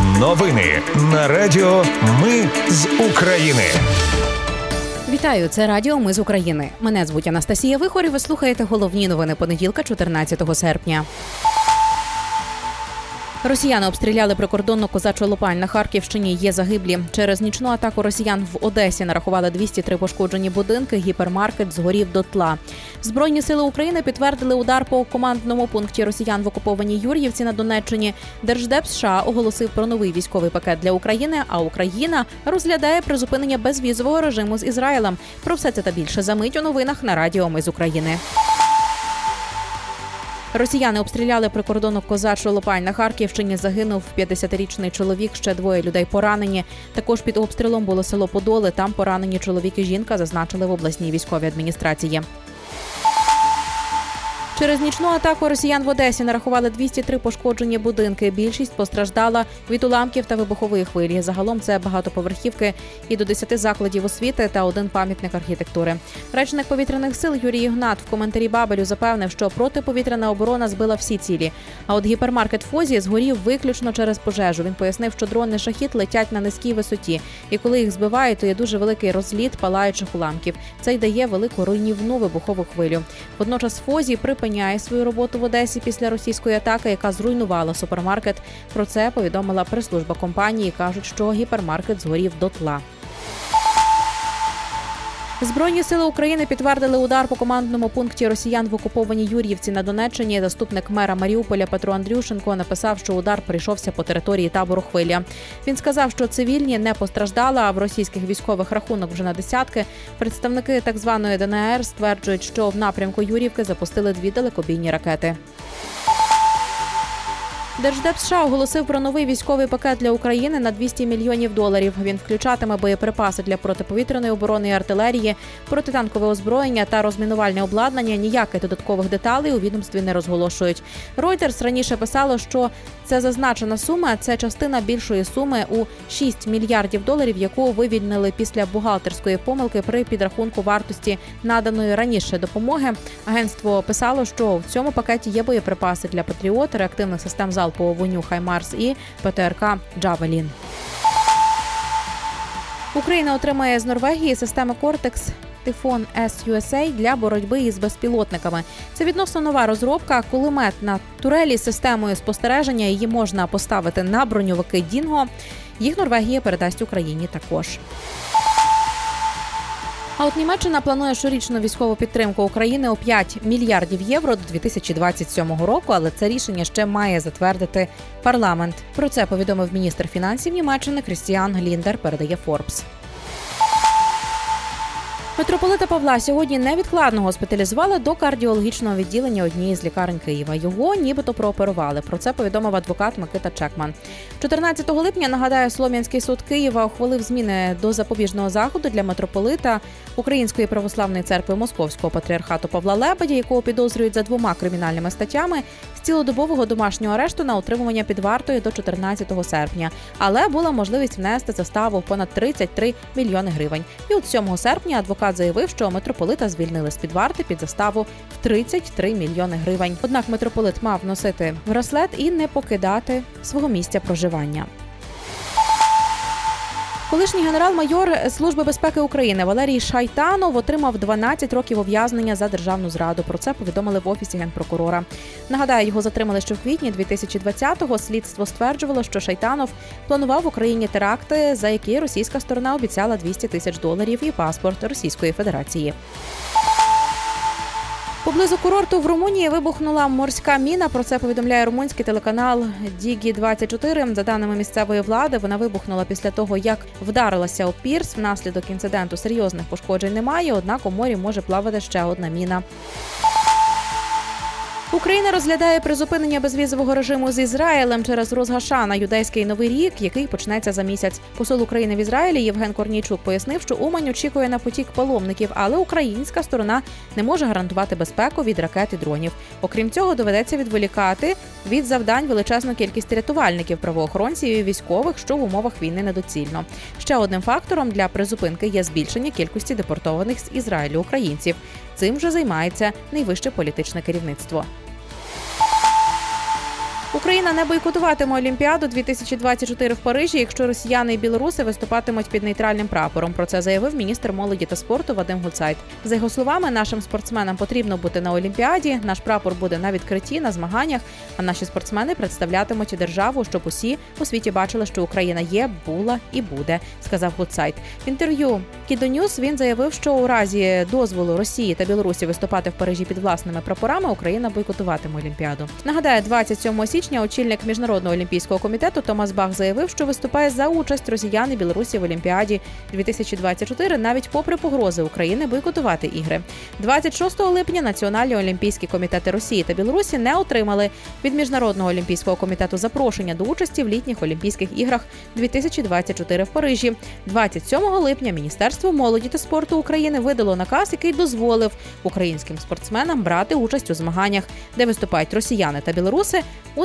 Новини на Радіо Ми з України. Вітаю, це Радіо Ми з України. Мене звуть Анастасія Вихор і Ви слухаєте головні новини понеділка, 14 серпня. Росіяни обстріляли прикордонну козачу Лопань на Харківщині. Є загиблі. Через нічну атаку росіян в Одесі нарахували 203 пошкоджені будинки. Гіпермаркет згорів до тла. Збройні сили України підтвердили удар по командному пункті росіян в окупованій Юр'ївці на Донеччині. Держдеп США оголосив про новий військовий пакет для України. А Україна розглядає призупинення безвізового режиму з Ізраїлем. Про все це та більше за мить у новинах на Радіо Ми з України. Росіяни обстріляли прикордонну козачу Лопань на Харківщині. Загинув 50-річний чоловік. Ще двоє людей поранені. Також під обстрілом було село Подоли. Там поранені чоловік і жінка зазначили в обласній військовій адміністрації. Через нічну атаку росіян в Одесі нарахували 203 пошкоджені будинки. Більшість постраждала від уламків та вибухової хвилі. Загалом це багатоповерхівки і до 10 закладів освіти та один пам'ятник архітектури. Речник повітряних сил Юрій Ігнат в коментарі Бабелю запевнив, що протиповітряна оборона збила всі цілі. А от гіпермаркет Фозі згорів виключно через пожежу. Він пояснив, що дрони шахіт летять на низькій висоті, і коли їх збивають, то є дуже великий розліт палаючих уламків. Це й дає велику руйнівну вибухову хвилю. Водночас Фозі припиняє припиняє свою роботу в Одесі після російської атаки, яка зруйнувала супермаркет. Про це повідомила прес-служба компанії. кажуть, що гіпермаркет згорів дотла. Збройні сили України підтвердили удар по командному пункті росіян в окупованій Юр'ївці на Донеччині. Заступник мера Маріуполя Петро Андрюшенко написав, що удар прийшовся по території табору хвиля. Він сказав, що цивільні не постраждали, а в російських військових рахунок вже на десятки. Представники так званої ДНР стверджують, що в напрямку Юрівки запустили дві далекобійні ракети. Держдеп США оголосив про новий військовий пакет для України на 200 мільйонів доларів. Він включатиме боєприпаси для протиповітряної оборони і артилерії, протитанкове озброєння та розмінувальне обладнання. Ніяких додаткових деталей у відомстві не розголошують. Reuters раніше писало, що це зазначена сума. Це частина більшої суми у 6 мільярдів доларів, яку вивільнили після бухгалтерської помилки при підрахунку вартості наданої раніше допомоги. Агентство писало, що в цьому пакеті є боєприпаси для Patriot, реактивних систем залпового вогню Хаймарс і ПТРК Javelin. Україна отримає з Норвегії системи Cortex Typhon C-UAS для боротьби із безпілотниками. Це відносно нова розробка. Кулемет на турелі з системою спостереження її можна поставити на броньовики Dingo. Їх Норвегія передасть Україні також. А от Німеччина планує щорічну військову підтримку України у 5 мільярдів євро до 2027 року, але це рішення ще має затвердити парламент. Про це повідомив міністр фінансів Німеччини Крістіан Гліндер. Передає Форбс. Митрополита Павла сьогодні невідкладно госпіталізували до кардіологічного відділення однієї з лікарень Києва. Його нібито прооперували. Про це повідомив адвокат Микита Чекман. 14 липня нагадаю, Слов'янський суд Києва ухвалив зміни до запобіжного заходу для митрополита Української православної церкви Московського патріархату Павла Лебедя, якого підозрюють за двома кримінальними статтями цілодобового домашнього арешту на утримування під вартою до 14 серпня. Але була можливість внести заставу в понад 33 мільйони гривень. І от 7 серпня адвокат заявив, що митрополита звільнили з під варти під заставу в 33 мільйони гривень. Однак митрополит мав носити браслет і не покидати свого місця проживання. Колишній генерал-майор Служби безпеки України Валерій Шайтанов отримав 12 років ув'язнення за державну зраду. Про це повідомили в офісі генпрокурора. Нагадаю, його затримали ще в квітні 2020-го. Слідство стверджувало, що Шайтанов планував в Україні теракти, за які російська сторона обіцяла 200 тисяч доларів і паспорт Російської Федерації. Поблизу курорту в Румунії вибухнула морська міна. Про це повідомляє румунський телеканал Дігі 24 За даними місцевої влади, вона вибухнула після того, як вдарилася у пірс. Внаслідок інциденту серйозних пошкоджень немає однак у морі може плавати ще одна міна. Україна розглядає призупинення безвізового режиму з Ізраїлем через розгашана юдейський новий рік, який почнеться за місяць. Посол України в Ізраїлі Євген Корнійчук пояснив, що Умань очікує на потік паломників, але українська сторона не може гарантувати безпеку від ракет і дронів. Окрім цього, доведеться відволікати від завдань величезну кількість рятувальників, правоохоронців і військових, що в умовах війни недоцільно. Ще одним фактором для призупинки є збільшення кількості депортованих з Ізраїлю українців. Цим вже займається найвище політичне керівництво. Україна не бойкотуватиме Олімпіаду 2024 в Парижі, якщо росіяни і білоруси виступатимуть під нейтральним прапором. Про це заявив міністр молоді та спорту Вадим Гуцайт. За його словами, нашим спортсменам потрібно бути на Олімпіаді. Наш прапор буде на відкритті на змаганнях. А наші спортсмени представлятимуть державу, щоб усі у світі бачили, що Україна є, була і буде, сказав Гуцайт. В інтерв'ю Кідонюс він заявив, що у разі дозволу Росії та Білорусі виступати в Парижі під власними прапорами Україна бойкотуватиме Олімпіаду. Нагадаю, 27 січня очільник міжнародного олімпійського комітету Томас Бах заявив, що виступає за участь росіян і Білорусі в Олімпіаді 2024, навіть попри погрози України бойкотувати ігри. 26 липня національні олімпійські комітети Росії та Білорусі не отримали від міжнародного олімпійського комітету запрошення до участі в літніх Олімпійських іграх 2024 в Парижі. 27 липня Міністерство молоді та спорту України видало наказ, який дозволив українським спортсменам брати участь у змаганнях, де виступають росіяни та білоруси у